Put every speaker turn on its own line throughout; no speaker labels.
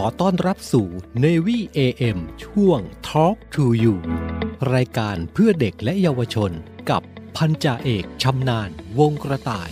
อต้อนรับสู่ Navy AM ช่วง Talk to You รายการเพื่อเด็กและเยาวชนกับพันจ่าเอกชำนาญวงกระต่าย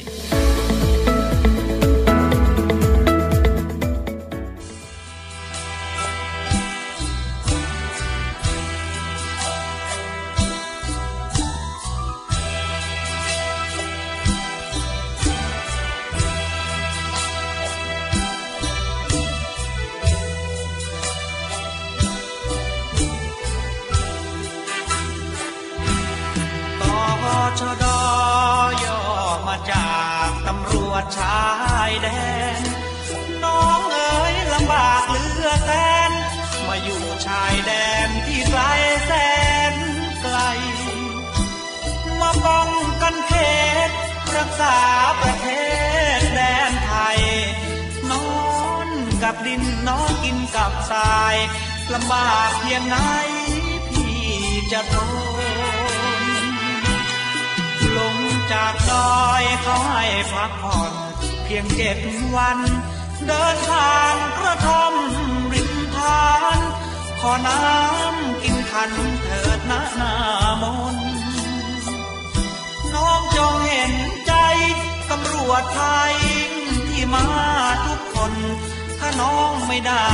ชายแดน น้องเอ๋ยลำบากเหลือแสน มาอยู่ชายแดนที่ไกลแสนไกล มาป้องกันเขตรักษาประเทศแดนไทย นอนกับดินนอนกินกับทรายลำบากเพียงไหนพี่จะทน จากดอยเขาให้พักผ่อนเพียงเจ็ดวัน เดินทางกระท่อมริมทาน ขอน้ำกินขันเถิดนะหนามนน้องจงเห็นใจตำรวจไทยที่มาทุกคน ถ้าน้องไม่ด่า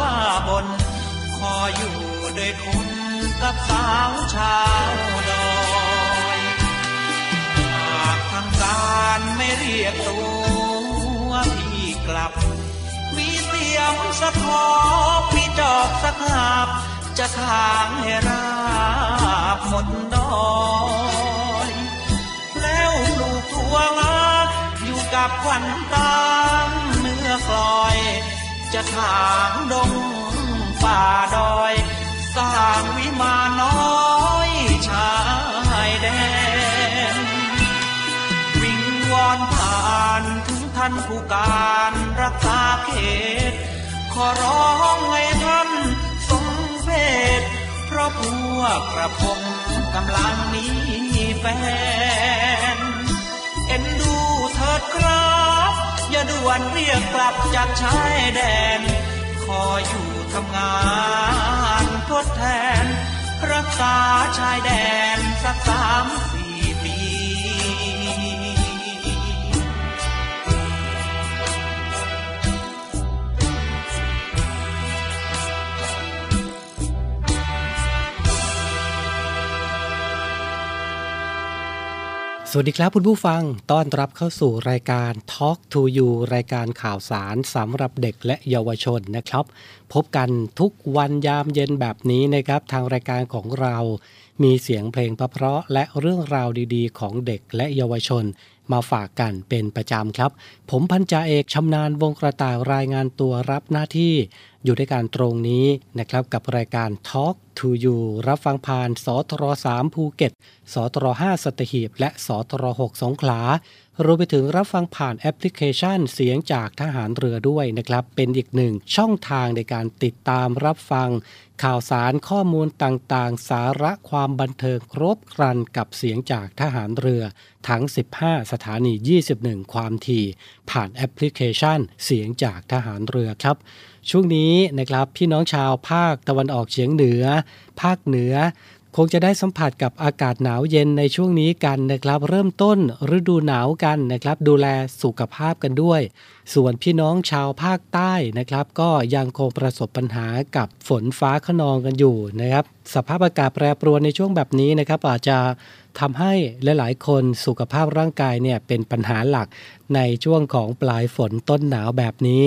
ว่าบน ขออยู่ด้วยคนกับสาวชาวดอย เรียกตัวพี่กลับ มีเสียงสะท้อพี่จอบสักหาบ จะทางให้ราบหมดดอยแล้วลูกถั่วงาอยู่กับควันตามเนื้อกลอย จะทางดงป่าดอย สร้างวิมานน้อยชายแดนวิง อนผ่านถึงท่านผู้การรักษาเขต ขอร้องให้ท่านทรงเพศเพราะพวกกระผมกำลังมีแฟน เอ็นดูเถิดครับ อย่าด่วนเรียกกลับจากชายแดน ขออยู่ทำงานทดแทน รักษาชายแดนสักสามสี่
สวัสดีครับคุณผู้ฟัง ต้อนรับเข้าสู่รายการ Talk to You รายการข่าวสารสำหรับเด็กและเยาวชนนะครับ พบกันทุกวันยามเย็นแบบนี้นะครับ ทางรายการของเรา มีเสียงเพลงเพราะและเรื่องราวดีๆ ของเด็กและเยาวชน มาฝากกันเป็นประจำครับ ผมพันจ่าเอกชำนาญวงกระต่ายรายงานตัวรับหน้าที่ อยู่ด้วยกันตรงนี้นะครับกับรายการ Talk to You รับฟังผ่านสทร3ภูเก็ตสทร5สัตหีบ และสทร6สงขลารวมไปถึงรับฟังผ่านแอปพลิเคชันเสียงจากทหารเรือด้วยนะครับ เป็นอีกหนึ่งช่องทางในการติดตามรับฟัง ข่าวสารข้อมูลต่างๆ สาระความบันเทิงครบครันกับเสียงจากทหารเรือ ทั้ง 15 สถานี 21 ความถี่ ผ่านแอปพลิเคชัน เสียงจากทหารเรือครับ ช่วงนี้นะครับพี่น้องชาวภาคตะวันออกเฉียงเหนือ ภาคเหนือ คงจะได้สัมผัสกับอากาศหนาวเย็นในช่วงนี้กันนะครับ เริ่มต้นฤดูหนาวกันนะครับ ดูแลสุขภาพกันด้วย ส่วนพี่น้องชาวภาคใต้นะครับ ก็ยังคงประสบปัญหากับฝนฟ้าขนองกันอยู่นะครับ สภาพอากาศแปรปรวนในช่วงแบบนี้นะครับ อาจจะทำให้หลาย ๆ คนสุขภาพร่างกายเนี่ยเป็นปัญหาหลักในช่วงของปลายฝนต้นหนาวแบบนี้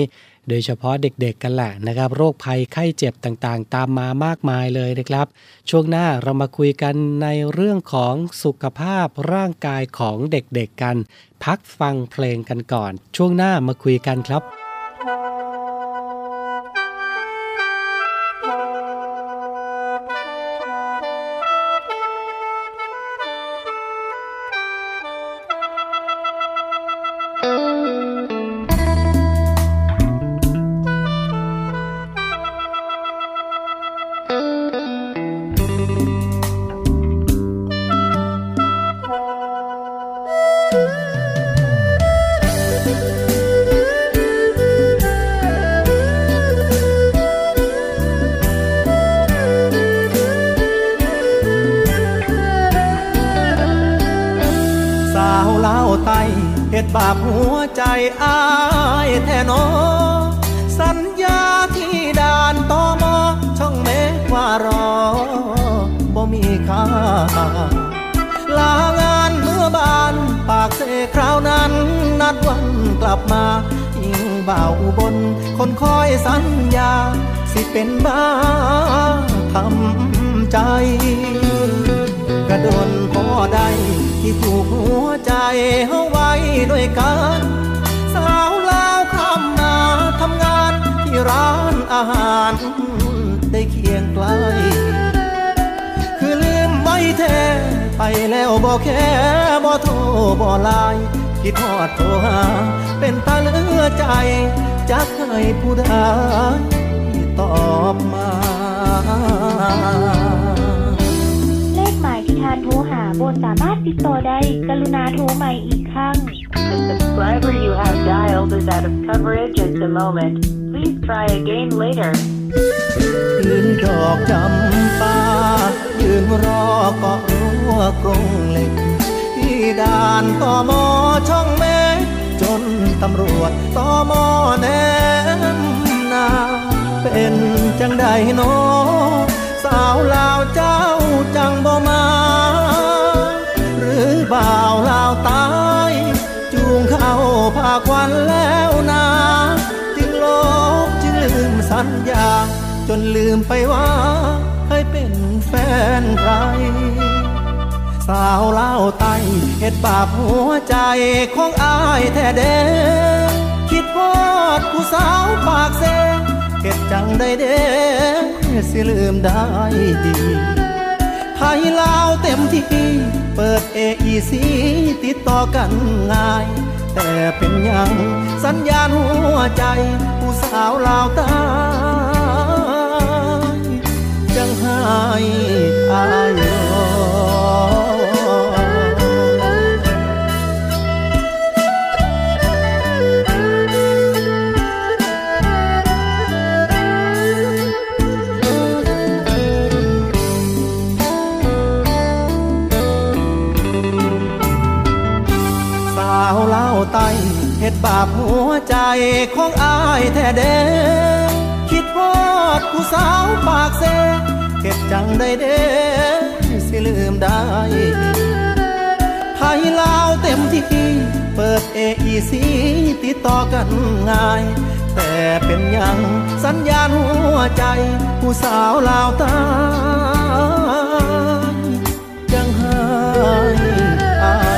โดยเฉพาะเด็กๆกันแหละนะครับ โรคภัยไข้เจ็บต่างๆ ตามมามากมายเลยนะครับ ช่วงหน้าเรามาคุยกันในเรื่องของสุขภาพร่างกายของเด็กๆกัน พักฟังเพลงกันก่อน ช่วงหน้ามาคุยกันครับ
คอยสัญญา สิเป็นบ้าทำใจกระโดนพอได้ที่ถูกหัวใจเฮาไว้ด้วยกัน สาวลาวคำนาทำงานที่ร้านอาหารได้เคียงไกล คือลืมไว้แท้ไปแล้วบอกแค่บ่โทรบ่ไลน์คิดทอดโทรหาเป็นตาเลือใจ ผู้ใดตอบมา
เลขหมายที่ทานโทรหาบนสามารถติดต่อได้ กรุณาโทรใหม่อีกครั้ง
The subscriber you have dialed is out of coverage at the moment. Please try again later.
ยืนดอกจำปายืนรอเกาะรั้วกรงเหล็ก ที่ด่านตอมอช่องเมฆจน ตำรวจตอมอแนมนาเป็นจังใดโนสาวลาวเจ้าจังบ่มา หรือบ่าวลาวตาย จูงเข้าภาควันแล้วนา จึงลบจึงลืมสัญญา จนลืมไปว่าเคยเป็นแฟนใครสาวเล่าวไตเห็ดบาปหัว ของอายแท้เด้คิดพอดผู้สาวปากเซเห็ดจังได้เด้สิลืมได้ดีไทยลาวเต็มที่ เปิดเอไอซีติดต่อกันง่าย แต่เป็นยังสัญญาณหัวใจ ผู้สาวลาวตายจังให้อายรอ ของอายแท้เด้คิดพอดผู้สาวปากเซเห็ดจังได้เด้สิลืมได้ไทยลาวเต็มที่ เปิดเอไอซีติดต่อกันง่าย แต่เป็นยังสัญญาณหัวใจ ผู้สาวลาวตายยังให้อาย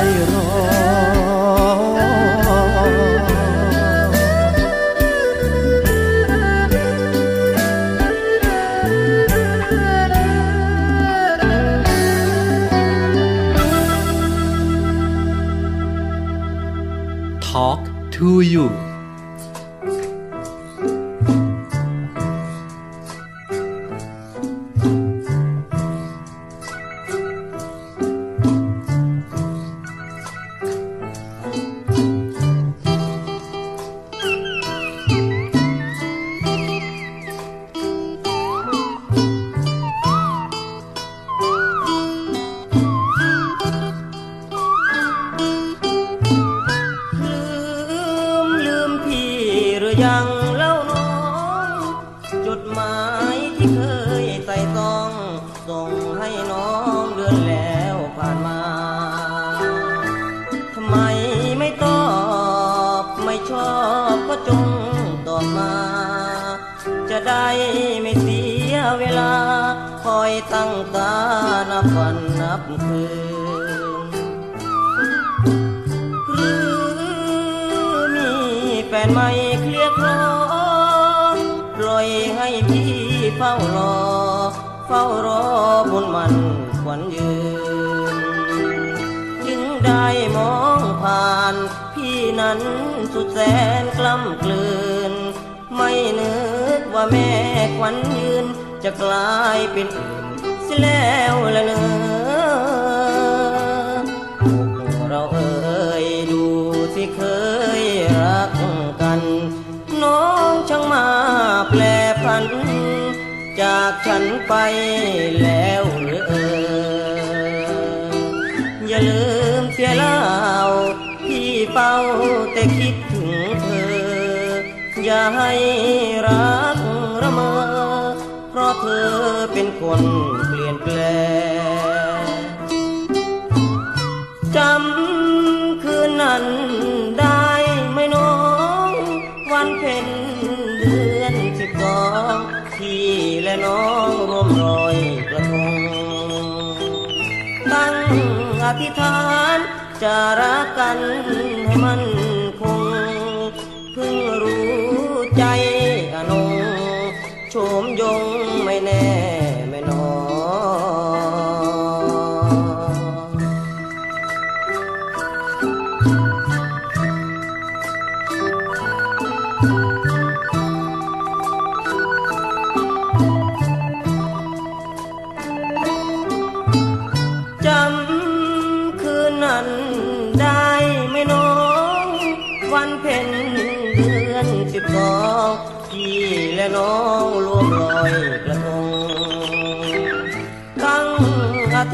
แต่คิดถึงเธอ อย่าให้รักระเมอเพราะเธอเป็นคนเปลี่ยนแปลงจำคืนนั้นได้ไหมน้อง วันเพ็ญเดือนสิบสองพี่และน้องร่วมรอยกระทง ตั้งอธิษฐาน จะ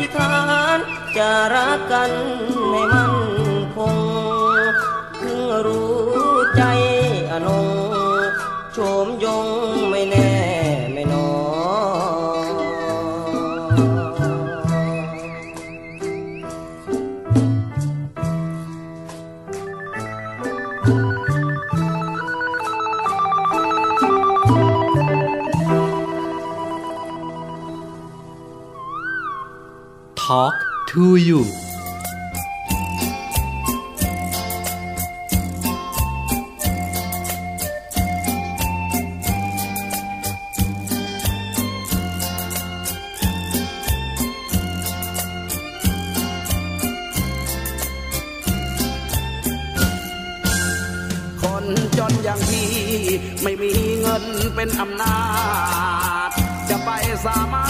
ธิษฐานจะรักกันไม่มา
Talk to you
คนจนอย่างพี่ไม่มีเงินเป็นอำนาจ จะไปสามา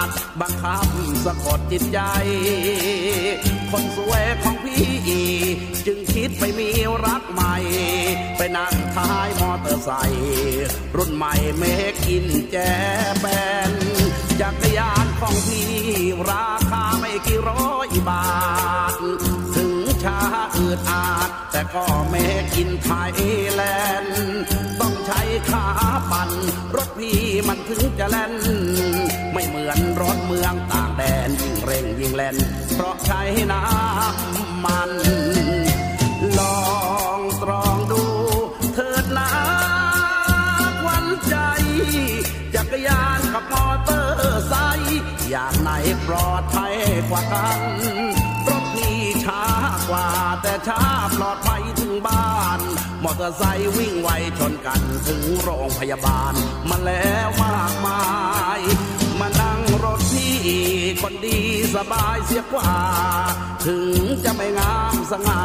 รถบัง คำสะกดจิตใจ คนสวยของพี่จึงคิดไปมีรักใหม่ ไปนั่งท้ายมอเตอร์ไซค์รุ่นใหม่ made in Japan จักรยานของพี่ราคาไม่กี่ร้อยบาท ช้าอืดอาด แต่ก็ made in ไทยแลนด์ต้องใช้ขาปั่น รถพี่มันถึงจะแล่น ไม่เหมือนรถเมืองต่างแดน ยิ่งเร่งยิ่งแล่น เพราะใช้น้ำมัน ลองตรองดู เถิดนะควันใจ จักรยานกับมอเตอร์ไซค์อย่างไหนปลอดภัยกว่ากัน กว่าแต่ช้าปลอดภัยถึงบ้าน มอเตอร์ไซค์วิ่งไวชนกันถึงโรงพยาบาล มาแล้วมากมาย มานั่ง รถพี่คนดีสบายเสียกว่า ถึงจะไม่งามสง่า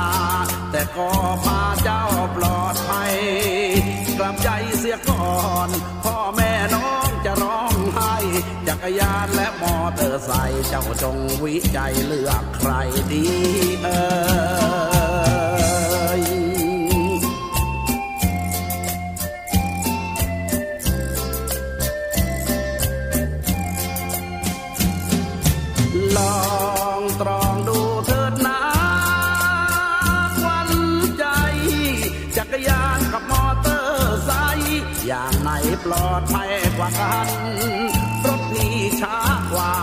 แต่ก็พาเจ้าปลอดภัย กลับใจเสียก่อน พ่อแม่น้องจะร้องไห้จักรยานและมอเตอร์ไซค์เจ้าจงวิจัยเลือกใครดีเอ่ย ลองตรองดูเถิดนะควันใจ จักรยานกับมอเตอร์ไซค์อย่างไหนปลอดภัยกว่ากัน รถพี่ช้ากว่า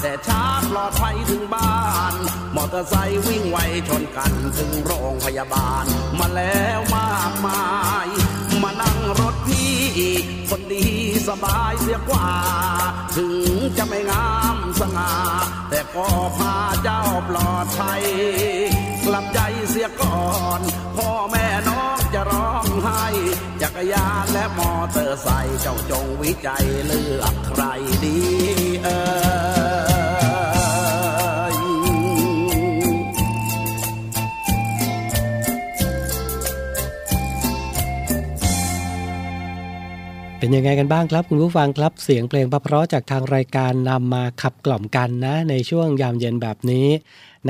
แต่ช้าปลอดภัยถึงบ้าน มอเตอร์ไซค์วิ่งไวชนกันถึงโรงพยาบาล มาแล้วมากมาย มานั่งรถพี่คนดีสบายเสียกว่า ถึงจะไม่งามสง่าแต่ก็พาเจ้าปลอดภัย กลับใจเสียก่อน พ่อแม่น้องจะร้องไห้ จักรยานและมอเตอร์ไซค์เจ้าจงวิจัยเลือกใครดีเออ
เป็นยังไงกันบ้างครับ คุณผู้ฟังครับเสียงเพลงเพราะจากทางรายการนำมาขับกล่อมกันนะ ในช่วงยามเย็นแบบนี้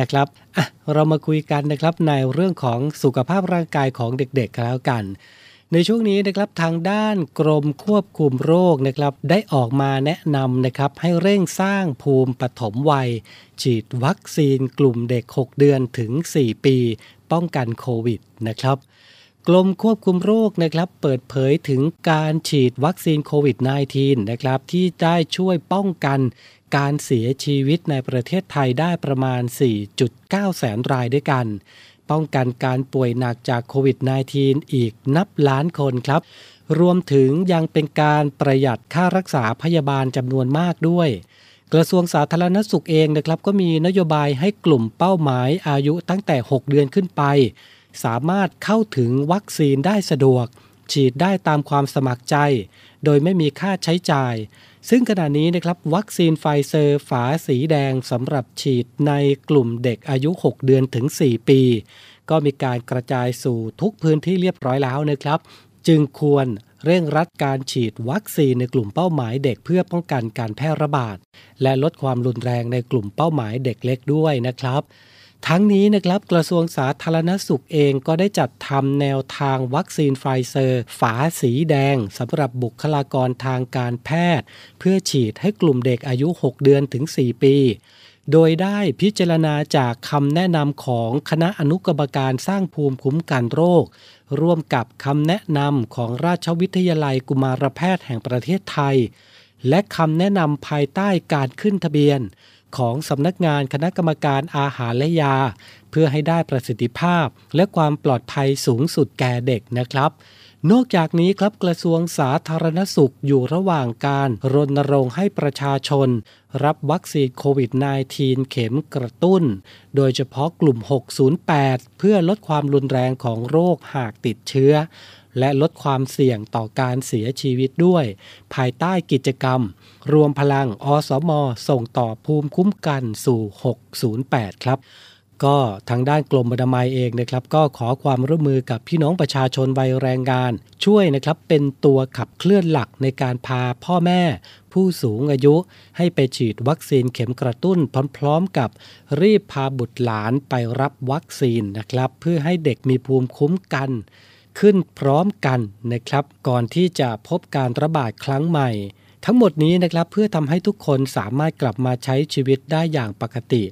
นะครับอะเรามาคุยกันนะครับในเรื่องของสุขภาพร่างกายของเด็กๆกันแล้วกัน ในช่วงนี้นะครับทางด้านกรมควบคุมโรคนะครับได้ออกมาแนะนำนะครับให้เร่งสร้างภูมิปฐมวัย ฉีดวัคซีนกลุ่มเด็ก 6 เดือนถึง 4 ปี ป้องกันโควิดนะครับ กรมควบคุมโรคนะครับเปิดเผยถึงการฉีดวัคซีนโควิด -19 นะครับที่ได้ช่วยป้องกันการเสียชีวิตในประเทศไทยได้ประมาณ 4.9 แสนรายด้วยกัน ป้องกันการป่วยหนักจากโควิด -19 อีกนับล้านคนครับ รวมถึงยังเป็นการประหยัดค่ารักษาพยาบาลจำนวนมากด้วยกระทรวงสาธารณสุขเองนะครับก็มีนโยบายให้กลุ่มเป้าหมายอายุตั้งแต่ 6 เดือนขึ้นไป สามารถเข้าถึงวัคซีนได้สะดวก ฉีดได้ตามความสมัครใจ โดยไม่มีค่าใช้จ่าย ซึ่งขณะนี้นะครับวัคซีนไฟเซอร์ฝาสีแดงสำหรับฉีดในกลุ่มเด็กอายุ 6 เดือนถึง 4 ปี ก็มีการกระจายสู่ทุกพื้นที่เรียบร้อยแล้วนะครับ จึงควรเร่งรัดการฉีดวัคซีนในกลุ่มเป้าหมายเด็กเพื่อป้องกันการแพร่ระบาด และลดความรุนแรงในกลุ่มเป้าหมายเด็กเล็กด้วยนะครับ ทั้งนี้นะครับกระทรวงสาธารณสุขเองก็ได้จัดทำแนวทางวัคซีนไฟเซอร์ ฝาสีแดงสำหรับบุคลากรทางการแพทย์ เพื่อฉีดให้กลุ่มเด็กอายุ 6 เดือนถึง 4 ปี โดยได้พิจารณาจากคำแนะนำของคณะอนุกรรมการสร้างภูมิคุ้มกันโรค ร่วมกับคำแนะนำของราชวิทยาลัยกุมารแพทย์แห่งประเทศไทย และคำแนะนำภายใต้การขึ้นทะเบียน ของสำนักงานคณะกรรมการอาหารและยา เพื่อให้ได้ประสิทธิภาพและความปลอดภัยสูงสุดแก่เด็กนะครับนอกจากนี้ครับกระทรวงสาธารณสุขอยู่ระหว่างการรณรงค์ให้ประชาชน รับวัคซีนโควิด -19 เข็มกระตุ้น โดยเฉพาะกลุ่ม 608 เพื่อลดความรุนแรงของโรคหากติดเชื้อ และลดความเสี่ยงต่อการเสียชีวิตด้วย ภายใต้กิจกรรม รวมพลังอสม ส่งต่อภูมิคุ้มกันสู่ 608 ครับก็ทางด้านกรมอนามัยเองนะครับ ก็ขอความร่วมมือกับพี่น้องประชาชนวัยแรงงาน ช่วยนะครับเป็นตัวขับเคลื่อนหลักในการพาพ่อแม่ ผู้สูงอายุให้ไปฉีดวัคซีนเข็มกระตุ้นพร้อมๆกับรีบพาบุตรหลานไปรับวัคซีนนะครับ เพื่อให้เด็กมีภูมิคุ้มกัน ขึ้นพร้อมกันนะครับ ก่อนที่จะพบการระบาดครั้งใหม่ ทั้งหมดนี้นะครับเพื่อทำให้ทุกคนสามารถกลับมาใช้ชีวิตได้อย่างปกติ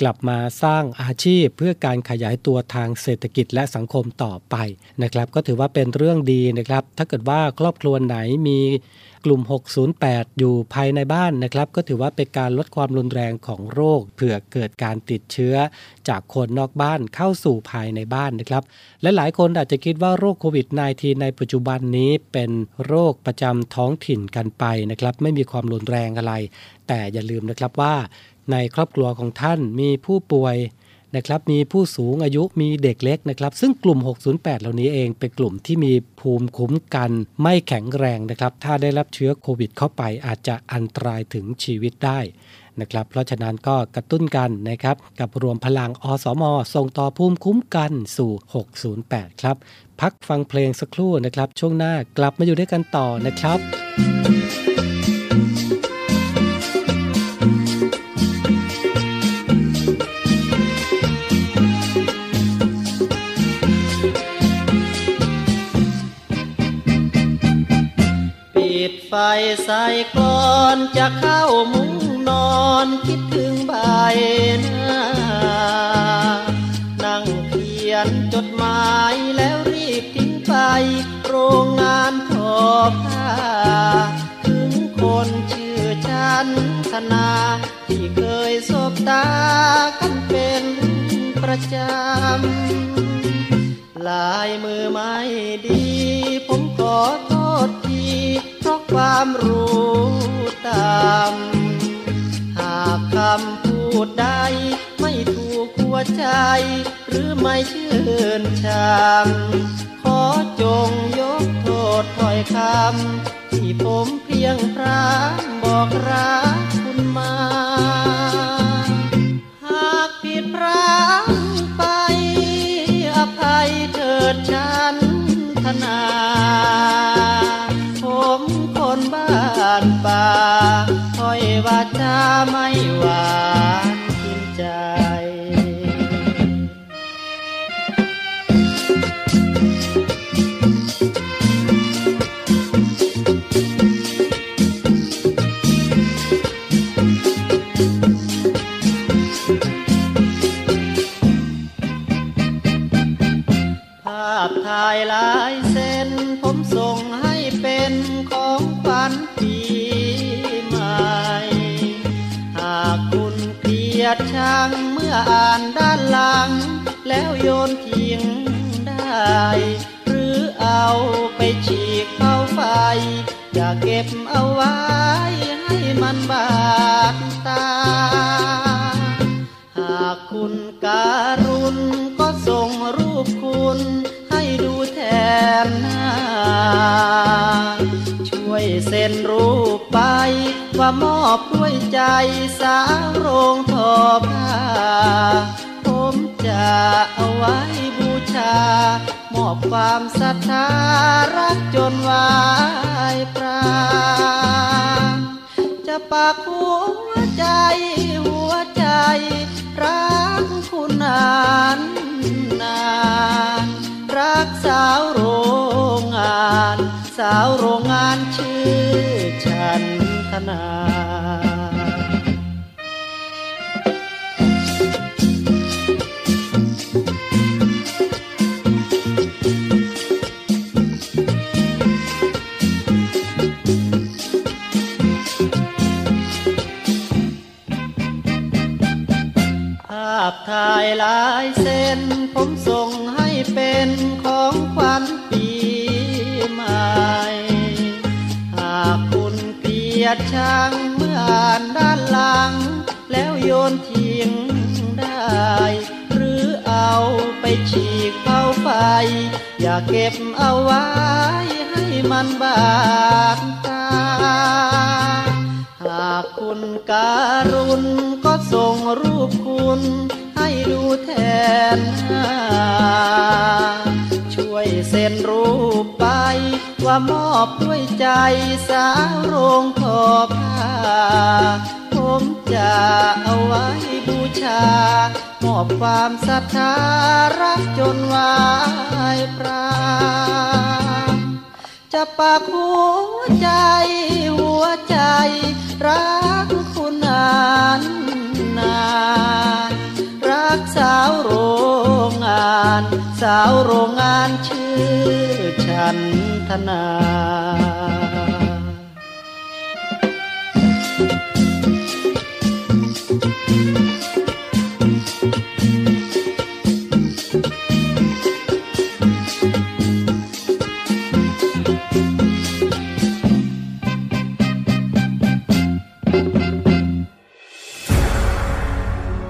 กลับมาสร้างอาชีพเพื่อการขยายตัวทางเศรษฐกิจและสังคมต่อไปนะครับ ก็ถือว่าเป็นเรื่องดีนะครับ ถ้าเกิดว่าครอบครัวไหนมี กลุ่ม 608 อยู่ภายในบ้านนะครับ ก็ถือว่าเป็นการลดความรุนแรงของโรคเผื่อเกิดการติดเชื้อ จากคนนอกบ้านเข้าสู่ภายในบ้านนะครับ และหลายคนอาจจะคิดว่าโรคโควิด -19 ในปัจจุบันนี้เป็นโรคประจำท้องถิ่นกันไปนะครับ ไม่มีความรุนแรงอะไร แต่อย่าลืมนะครับว่า ในครอบครัวของท่านมีผู้ป่วย นะครับมีผู้สูงอายุมีเด็กเล็กนะครับ ซึ่งกลุ่ม 608 เหล่านี้เองเป็นกลุ่มที่มีภูมิคุ้มกันไม่แข็งแรงนะครับ ถ้าได้รับเชื้อโควิดเข้าไปอาจจะอันตรายถึงชีวิตได้นะครับเพราะฉะนั้นก็กระตุ้นกันนะครับกับรวมพลังอสม ส่งต่อภูมิคุ้มกันสู่ 608 ครับ พักฟังเพลงสักครู่นะครับ ช่วงหน้ากลับมาอยู่ด้วยกันต่อนะครับ
ไฟใส่ก่อนจะเข้ามุ้งนอนคิดถึงใบหน้า นั่งเขียนจดหมายแล้วรีบทิ้งไป โรงงานทอผ้า ถึงคนชื่อฉันธนา ที่เคยสบตากันเป็นประจำ ลายมือไม่ดี ผมขอโทษที เพราะความรู้ตามหากคำพูดใดไม่ถูกหัวใจ หรือไม่ชื่นชมขอจงยกโทษถอยคำที่ผมเพียงพรำบอกรักคุณมา หากผิดพลา ไเก็บเอาไว้ให้มันบาดตา หากคุณการุณก็ส่งรูปคุณให้ดูแทนหน้า ช่วยเซ็นรูปไปว่ามอบด้วยใจสาวโรงทอผ้าผมจะเอาไว้บูชา มอบความศรัทธารักจนวายปรา จะปากหัวใจหัวใจรักคุณนานนาน รักสาวโรงงาน สาวโรงงานชื่อฉันธนา ข่ายลายเส้น ผมส่งให้เป็นของขวัญปีใหม่ หากคุณเกลียดชังเมื่ออ่านด้านหลัง แล้วโยนทิ้งได้ หรือเอาไปฉีกเผาไฟ อย่าเก็บเอาไว้ให้มันบาดตาหากคุณการุณก็ส่งรูปคุณ ดูแทนช่วยเซ็นรูปไป ว่ามอบด้วยใจสาวโรงทอผ้าผมจะเอาไว้บูชามอบความศรัทธารักจนวายปราจะปากหัวใจหัวใจ รักคุณนานนาน สาวโรงงาน สาวโรงงานชื่อฉันธนา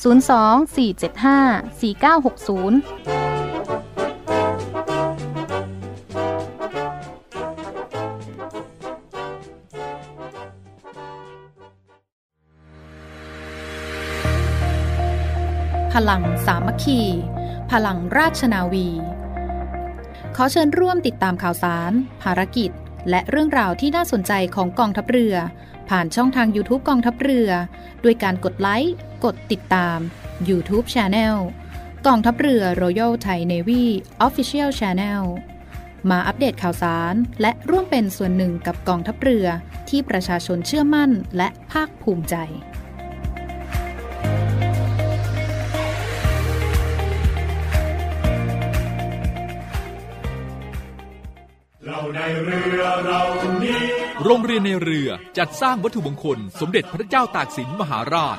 02-475-4960
พลังสามัคคี พลังราชนาวี ขอเชิญร่วมติดตามข่าวสาร ภารกิจ และเรื่องราวที่น่าสนใจของกองทัพเรือ ผ่านช่องทาง YouTube กองทัพเรือ ด้วยการกดไลค์ กดติดตาม YouTube Channel กองทัพเรือ Royal Thai Navy Official Channel มาอัปเดตข่าวสาร และร่วมเป็นส่วนหนึ่งกับกองทัพเรือที่ประชาชนเชื่อมั่นและภาคภูมิใจ
เราในเรือเรานี้
โรงเรียนในเรือจัดสร้างวัตถุมงคล สมเด็จพระเจ้าตากสินมหาราช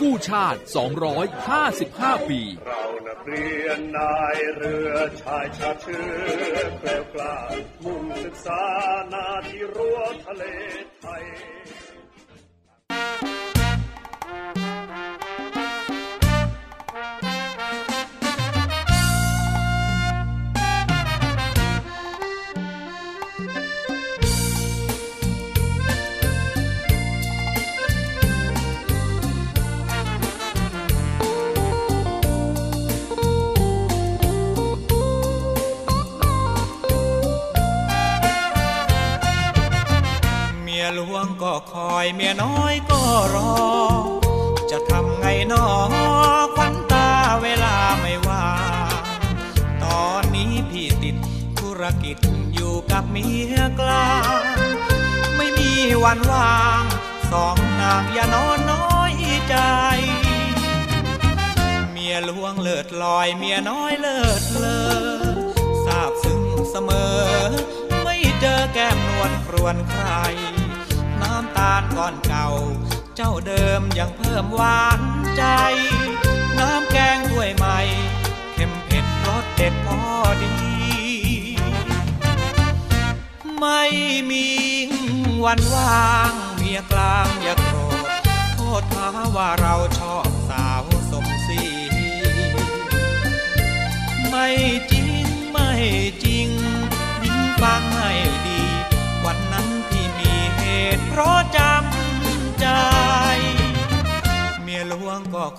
กู้ชาติ 255 ปี
เรานักเรียนนายเรือชายชาเชื้อแกล้วกล้ามุ่งศึกษานาที่รั้วทะเลไทย
ยหลวงก็คอยเมียน้อยก็รอ จะทำไงนอควันตาเวลาไม่ว่างตอนนี้พี่ติดธุรกิจอยู่กับเมียกลาง ไม่มีวันว่าง สองนางอย่านอนน้อยใจ เมียหลวงเลิศลอยเมียน้อยเลิศเลอทราบซึ้งเสมอ ไม่เจอแก้มนวลครวนใครานก่อนเก่า เจ้าเดิมยังเพิ่มหวานใจ น้ำแกงถ้วยใหม่เค็มเผ็ดรสเด็ดพอดี ไม่มีวันว่าง เมียกลางอย่าโกรธโทษหาว่าเราชอบสาว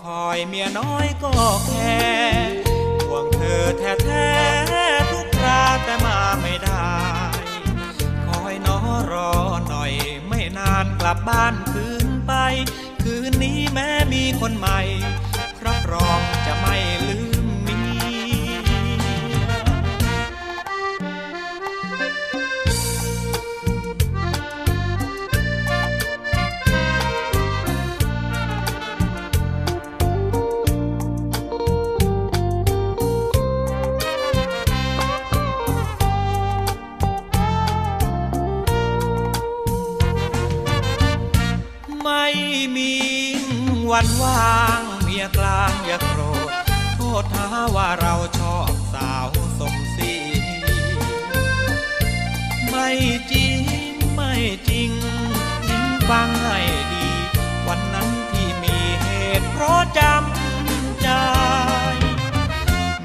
คอยเมียน้อยก็แค่ห่วงเธอแท้ๆทุกคราแต่มาไม่ได้ คอยน้อรอหน่อย ไม่นานกลับบ้านคืนไป คืนนี้แม้มีคนใหม่รับรองจะไม่ลืม วันว่างเมียกลางอย่าโกรธ โทษหาว่าเราชอบสาวสมศรีไม่จริงไม่จริงยิ่งฟังให้ดี วันนั้นที่มีเหตุเพราะจำใจ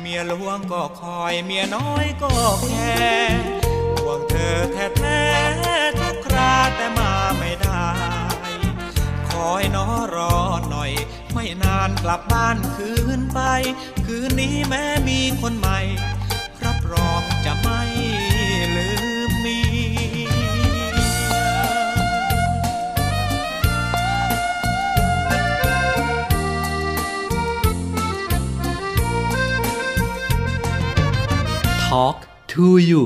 เมียหลวงก็คอยเมียน้อยก็แค่ห่วงเธอแท้ๆทุกคราแต่มาไม่ได้ อยนอรอหน่อย ไม่นานกลับบ้านคืนไป คืนนี้แม้มีคนใหม่ รับรองจะไม่ลืมมีย
Talk to you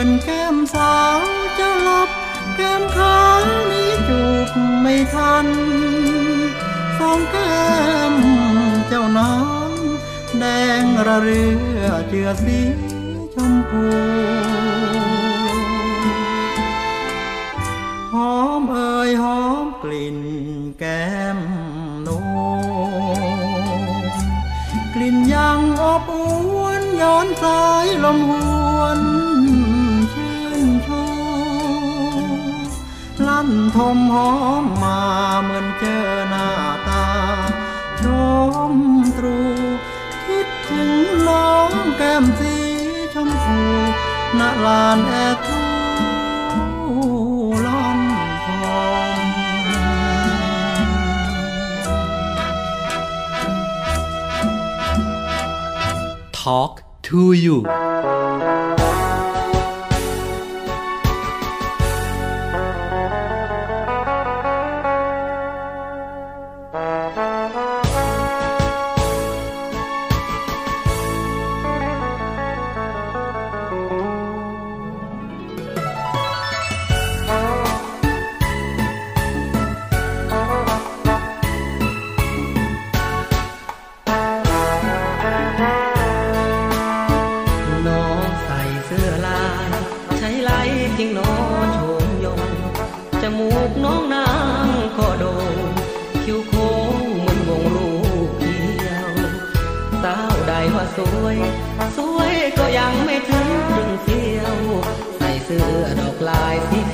อนแก้
มสาวจะหลบแก้มขาวนี้จูบไม่ทัน สองแก้มเจ้าน้องแดงระเรือเจือสีชมพูหอมเอ่ยหอมกลิ่นแก้มนูกลิ่นยังอบอวนย้อนสายลมหวนานทมหอมมาเหมือนเจอหน้าตา ชมตรู คิดถึงน้องแก้มสีชมพูณลานแอทูลอมทอง
Talk to you ั
งไม่ถึงครึ่งเที่ยวใส่เสื้อดอกลายสี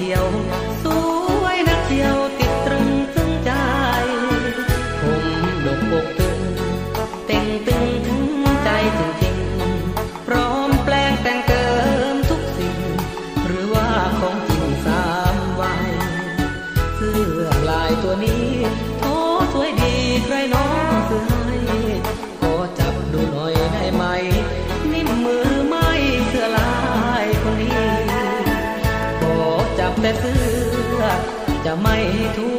to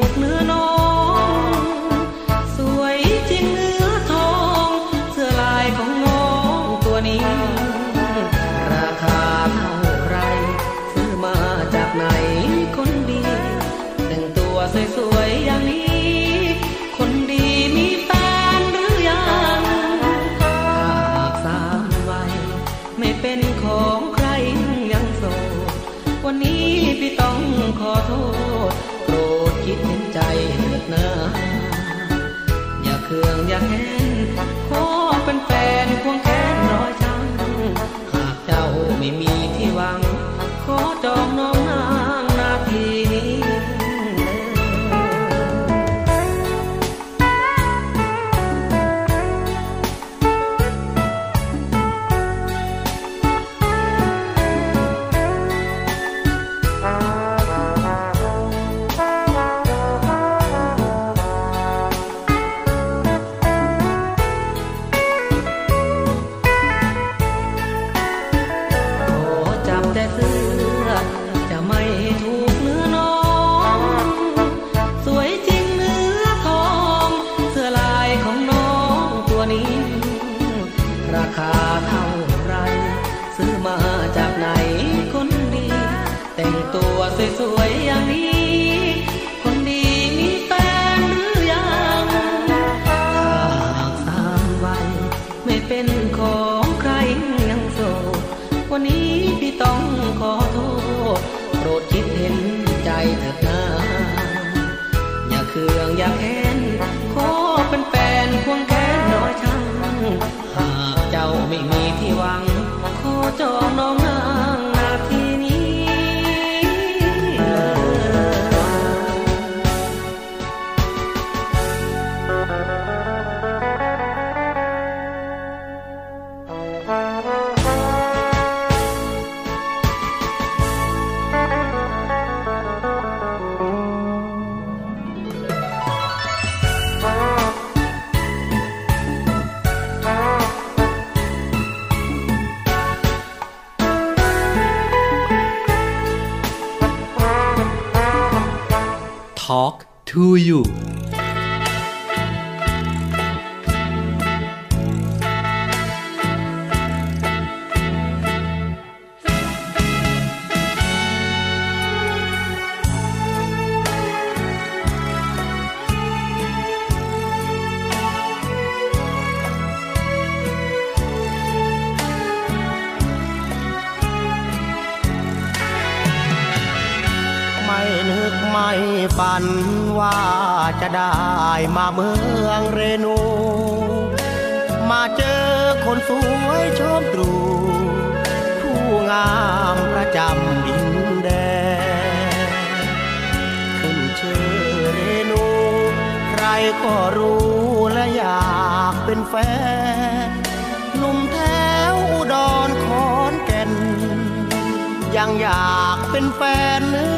ยังอยากเป็นแฟนเนื้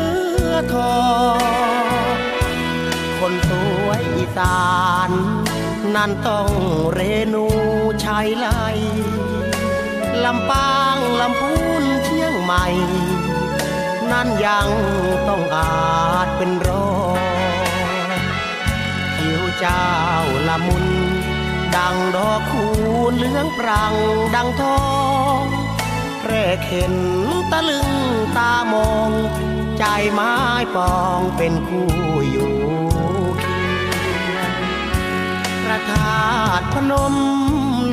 อทองคนสวยอีสาน นั่นต้องเรนูชัยไลลำปางลำพูนเชียงใหม่ นั่นยังต้องอาจเป็นรอผิวเจ้าละมุน ดังดอกคูณเหลืองปรังดังทอง แรกเห็นตะลึงตามอง ใจไม้ปองเป็นคู่อยู่เคียงพระธาตุพนม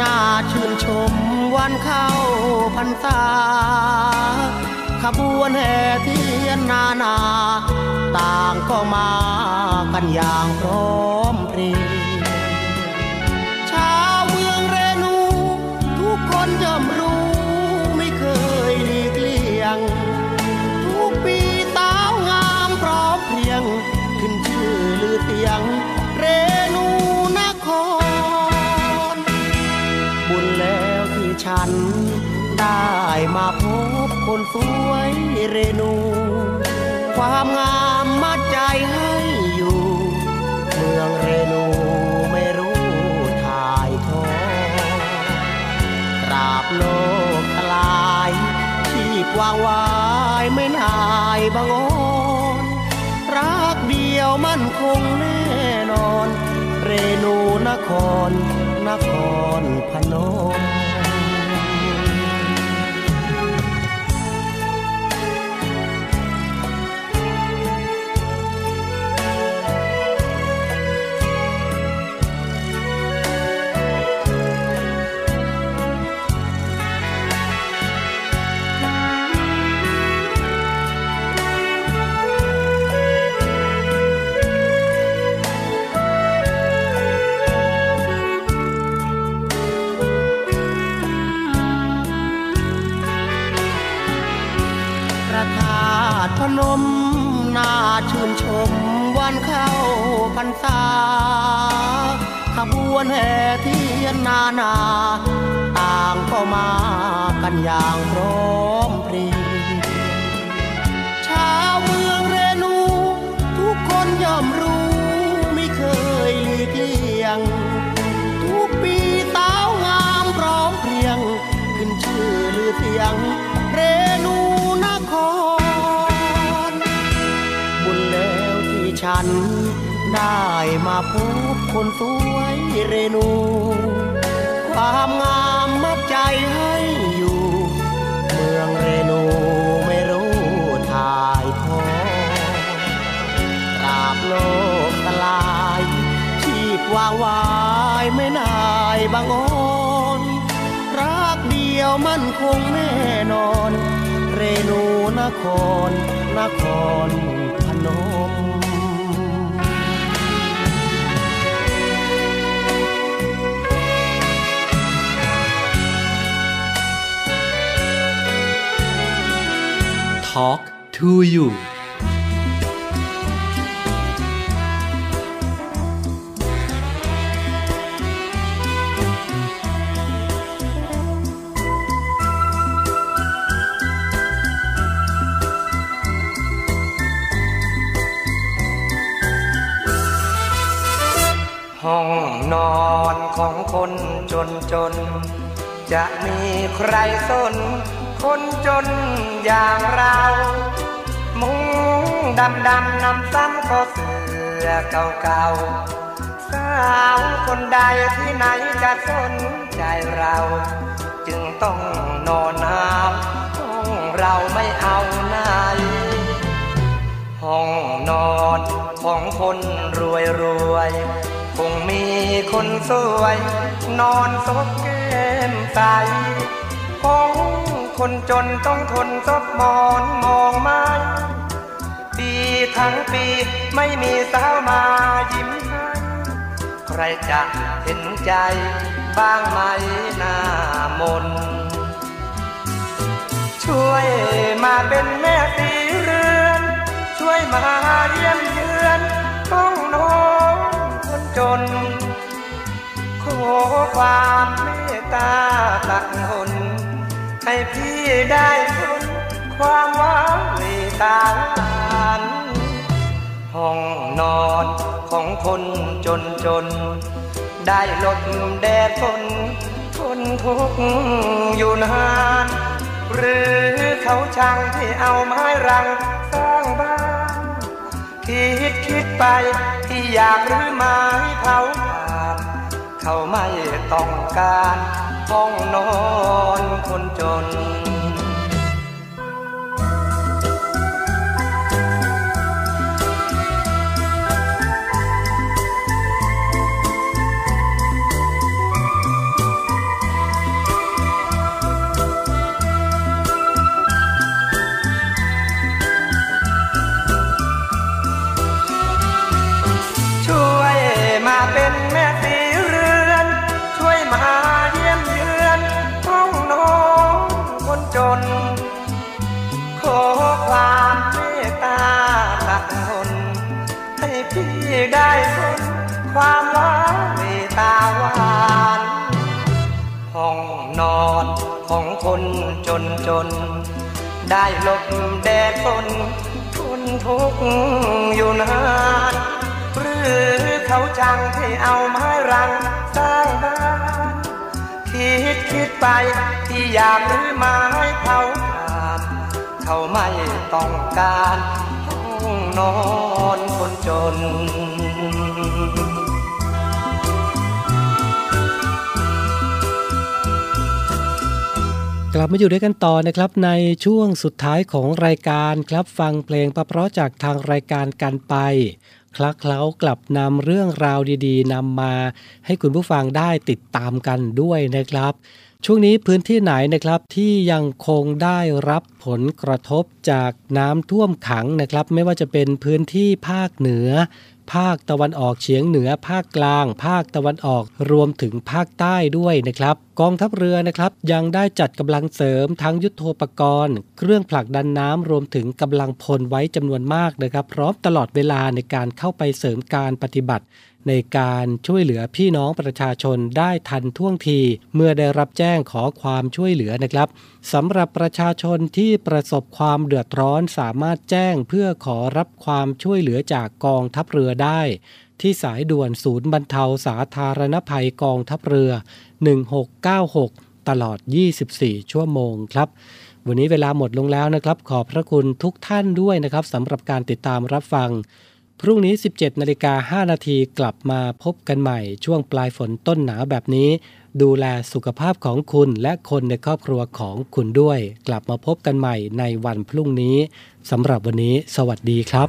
น่าชื่นชมวันเข้าพรรษาขบวนแห่เทียนนานา ต่างก็มากันอย่างพร้อมเพรียง ฉัน ได้มาพบคนสวยเรนู ความงามมัดใจให้อยู่ เมืองเรนูไม่รู้ถ่ายทอตราบโลกทลายชีพวางวายไม่นายบังออนรักเดียวมั่นคงแน่นอน เรนูนครนครพนม วนแห่เทียนนานา ต่างก็มากันอย่างพร้อมเพรียงชาวเมืองเรนู ทุกคนย่อมรู้ไม่เคยหลีกเลี่ยง ทุกปีสาวงามพร้อมเพรียง ขึ้นชื่อลือเสียงเรนูนคร บุญแล้วที่ฉัน ได้มาพบคนสวยเรนู ความงามมัดใจให้อยู่ เมืองเรนูไม่รู้ถ่ายทอตราบโลกตลายชีพวางวายไม่นายบางอ่อนรักเดียวมั่นคงแน่นอน เรนูนครนครพนม
Talk to you
ห้องนอนของคนจนจน จะมีใครสน คนจนอย่างเรา มุงดำดำนำซ้ำก็เสื่รือเก่าสาวคนใดที่ไหนจะสนใจเรา จึงต้องนอนน้ำห้องเราไม่เอาไหนห้องนอนของคนรวยรวยคงมีคนสวย นอนซบแก้มใสห้อง คนจนต้องทนซบหมอนมองไม้ปีทั้งปีไม่มีสาวมายิ้มให้ใครจะเห็นใจบ้างไหมหน้ามน ช่วยมาเป็นแม่สีเรือน ช่วยมาเยี่ยมเยือนต้องน้องคนจน ขอความเมตตาตักหน ให้พี่ได้ทนความหวังในตาลานห้องนอนของคนจนจน ได้หลบแดดฝนทนทุกข์อยู่นาน หรือเขาช่างที่เอาไม้รังสร้างบ้าน คิดคิดไปที่อยากหรือไม้เผาขา เขาไม่ต้องการห้องนอนคนจน นจน ได้หลบแดดฝนทนทุกข์อยู่นานหรือเขาจังที่เอาไม้รังสร้างบ้านคิดคิดไปที่อยากรื้อไม้เผาขาดเขาไม่ต้องการห้องนอนคนจน
กลับมาอยู่ด้วยกันต่อนะครับในช่วงสุดท้ายของรายการครับฟังเพลงประเพราะจากทางรายการกันไป คลักเคล้ากลับนำเรื่องราวดีๆนำมาให้คุณผู้ฟังได้ติดตามกันด้วยนะครับ ช่วงนี้พื้นที่ไหนนะครับที่ยังคงได้รับผลกระทบจากน้ำท่วมขังนะครับ ไม่ว่าจะเป็นพื้นที่ภาคเหนือ ภาคตะวันออกเฉียงเหนือภาคกลาง ภาคตะวันออกรวมถึงภาคใต้ด้วยนะครับ กองทัพเรือนะครับ ยังได้จัดกำลังเสริมทั้งยุทโธปกรณ์ เครื่องผลักดันน้ำรวมถึงกำลังพลไว้จำนวนมากนะครับ พร้อมตลอดเวลาในการเข้าไปเสริมการปฏิบัติ ในการช่วยเหลือพี่น้องประชาชนได้ทันท่วงที เมื่อได้รับแจ้งขอความช่วยเหลือนะครับสำหรับประชาชนที่ประสบความเดือดร้อนสามารถแจ้งเพื่อขอรับความช่วยเหลือจากกองทัพเรือได้ ที่สายด่วนศูนย์บรรเทาสาธารณภัยกองทัพเรือ 1696 ตลอด 24 ชั่วโมงครับวันนี้เวลาหมดลงแล้วนะครับ ขอบพระคุณทุกท่านด้วยนะครับสำหรับการติดตามรับฟัง พรุ่งนี้ 17นาฬิกา5นาทีกลับมาพบกันใหม่ ช่วงปลายฝนต้นหนาวแบบนี้ ดูแลสุขภาพของคุณและคนในครอบครัวของคุณด้วย กลับมาพบกันใหม่ในวันพรุ่งนี้สำหรับวันนี้ สวัสดีครับ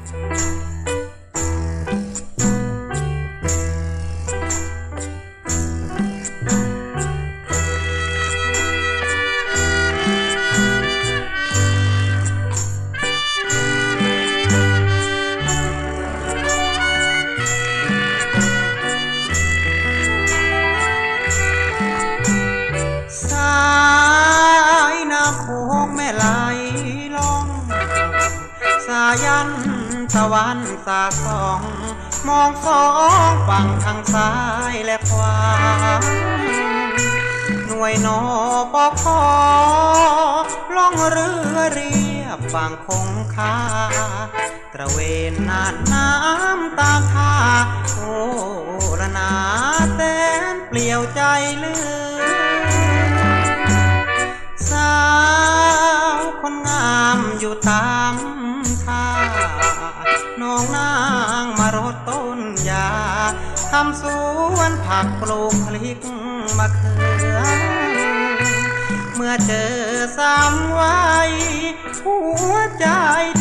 วันสาสอง มองสองฝั่งทางซ้ายและขวา หน่วยนอปอคอล่องเรือเรียบฝั่งคงคา ตระเวนน่านน้ำตามท่าโอ้ละนาแสนเปลี่ยวใจเลือสาวคนงามอยู่ตามท่า น้องนางมารดต้นยาทำ
สวนผักปลูกพลิกมะเขือ เมื่อเจอสามไว้หัวใจ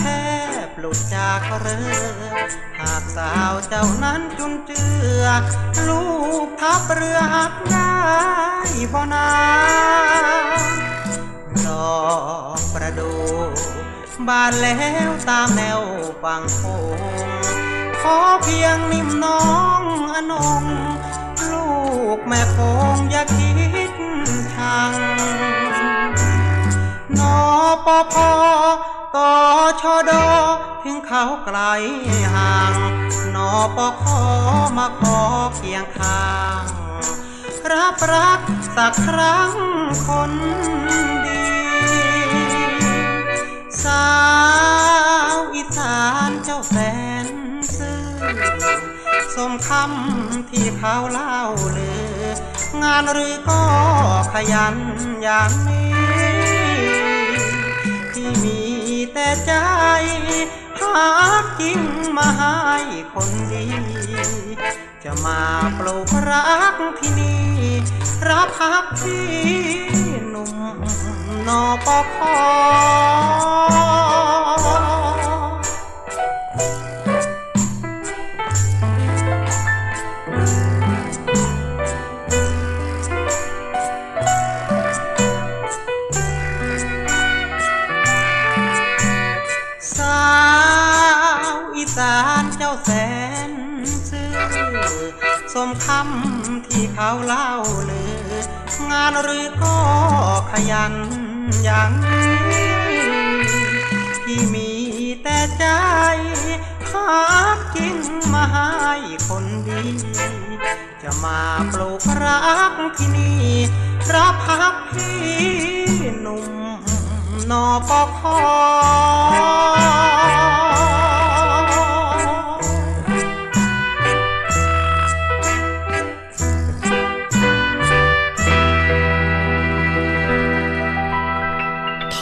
แทบหลุดจากเรือหากสาวเจ้านั้นจุนเจือ ลูกทับเรือหักได้บ่นาดอกประดู บานแล้วตามแนวฝั่งโขงขอเพียงนิ่มน้องอนง ลูกแม่คงอย่าคิดทางนอปอพอกอชอดอถึงเขาไกลห่าง นอปอขอมาขอเคียงข้าง รับรักสักครั้งคนดี สาวอีสานเจ้าแสนซื่อสมคำที่เขาเล่าลืองานหรือก็ขยันอย่างนี้ที่มี แต่ใจหากินมาให้คนดี จะมาปลูกรักที่นี่ รับพักที่หนุ่มนอปอคอ มคำที่เขาเล่าลืองานหรือก็ขยันอย่างนี้ที่มีแต่ใจหากินมาให้คนดี จะมาปลูกรักที่นี่รับพักพี่หนุ่มนอปอคอ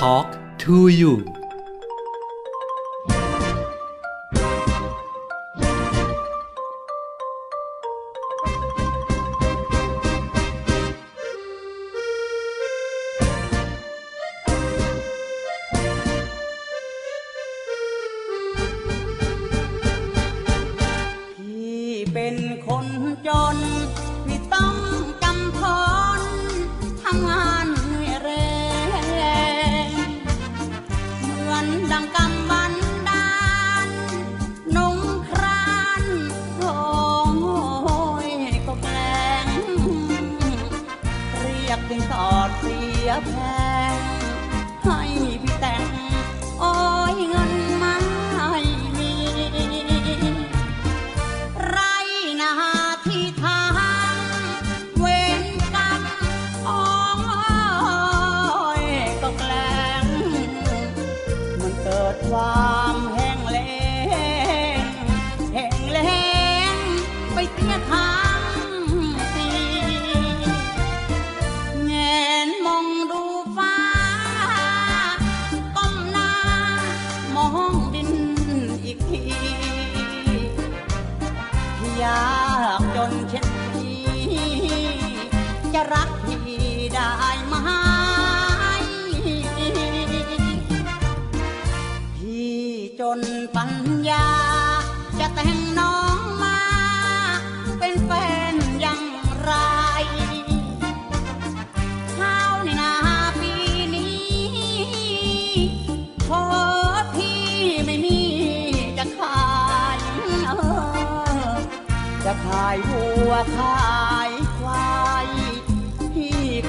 Talk to you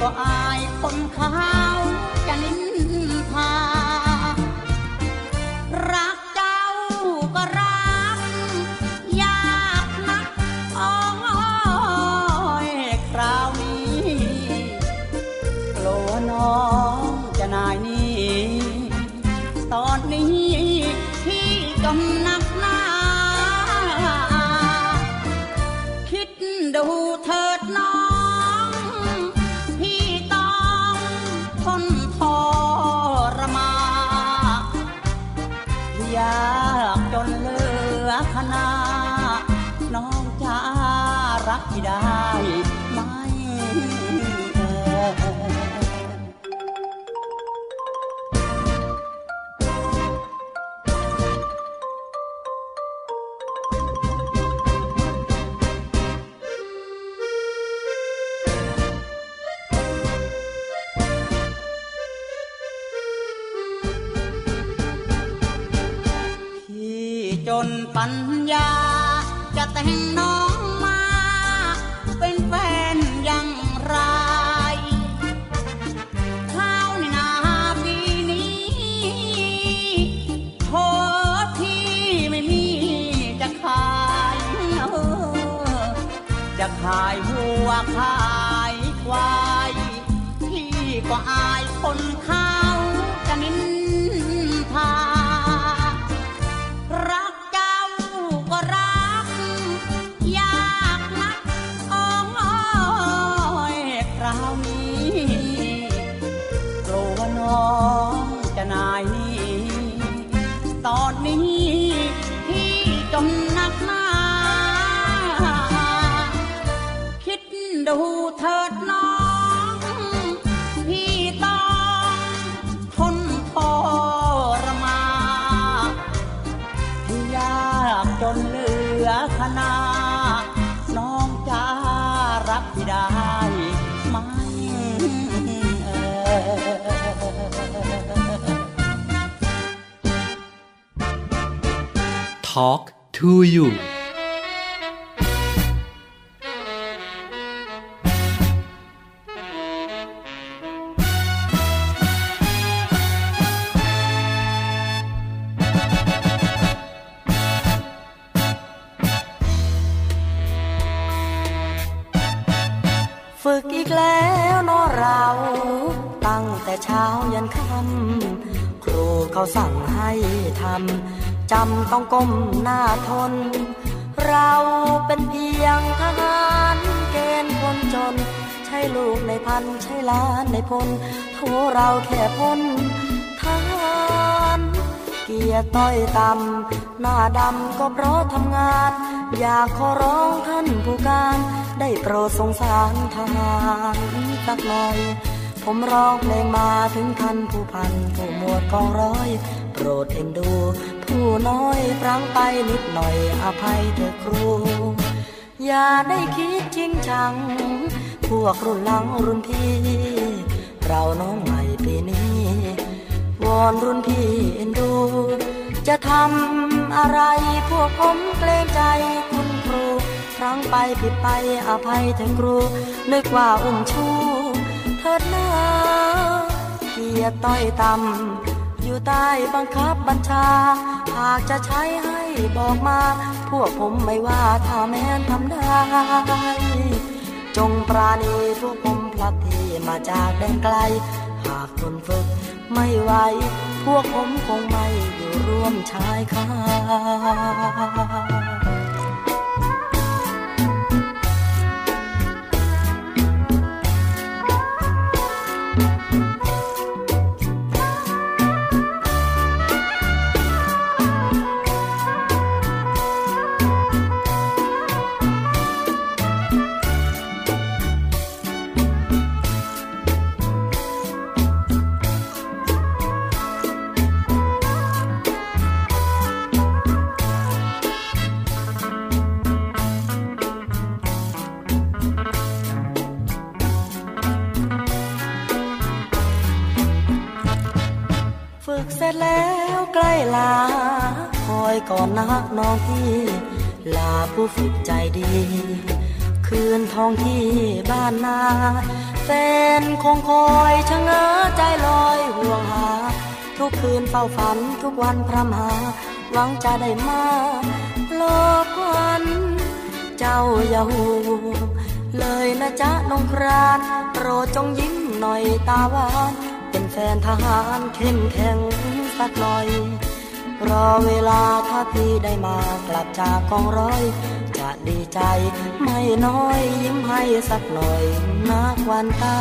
ก็อายคนค้า
Talk to you ำ
ต้องก้มหน้าทน เราเป็นเพียงทหารเกณฑ์คนจน ใช่ลูกในพันใช่ล้านในพลโทเราแค่พ้นทหารเกียรติต้อยต่ำหน้าดำก็เพราะทำงาน อยากขอร้องท่านผู้การ ได้โปรดสงสารทหารสักหน่อย ผมร้องเพลงมาถึงท่านผู้พันผู้หมวดกองร้อย โปรดเอ็นดู ผู้น้อยฟังไปนิดหน่อยอภัยเถอะครู อย่าได้คิดจริงจัง พวกรุ่นหลังรุ่นพี่ เราน้องใหม่ปีนี้ วอนรุ่นพี่เอ็นดู จะทำอะไรพวกผมเกรงใจคุณครูครั้งไปผิดไปอภัยเถอะครู นึกว่าอุ้มชูเถิดหน้าเกียรต้อยต่ำ อยู่ใต้บังคับบัญชา หากจะใช้ให้บอกมา พวกผมไม่ว่าถ้าแม้นทำได้ จงปราณีพวกผมพลัดที่มาจากแดนไกล หากคนฝึกไม่ไหว พวกผมคงไม่อยู่ร่วมชายคา ก่อนนะน้องพี่ ลาผู้ฝึกใจดี คืนทองที่บ้านนา แฟนคงคอยชะเง้อใจลอยห่วงหา ทุกคืนเฝ้าฝันทุกวันพรำหา หวังจะได้มาโลกวันเจ้าอย่าห่วงเลยนะจ๊ะน้องครานโปรดจงยิ้มหน่อยตาหวาน เป็นแฟนทหารเข้มแข็งสักหน่อย รอเวลาถ้าพี่ได้มากลับจากกองร้อย จะดีใจไม่น้อยยิ้มให้สักหน่อยนักวันตา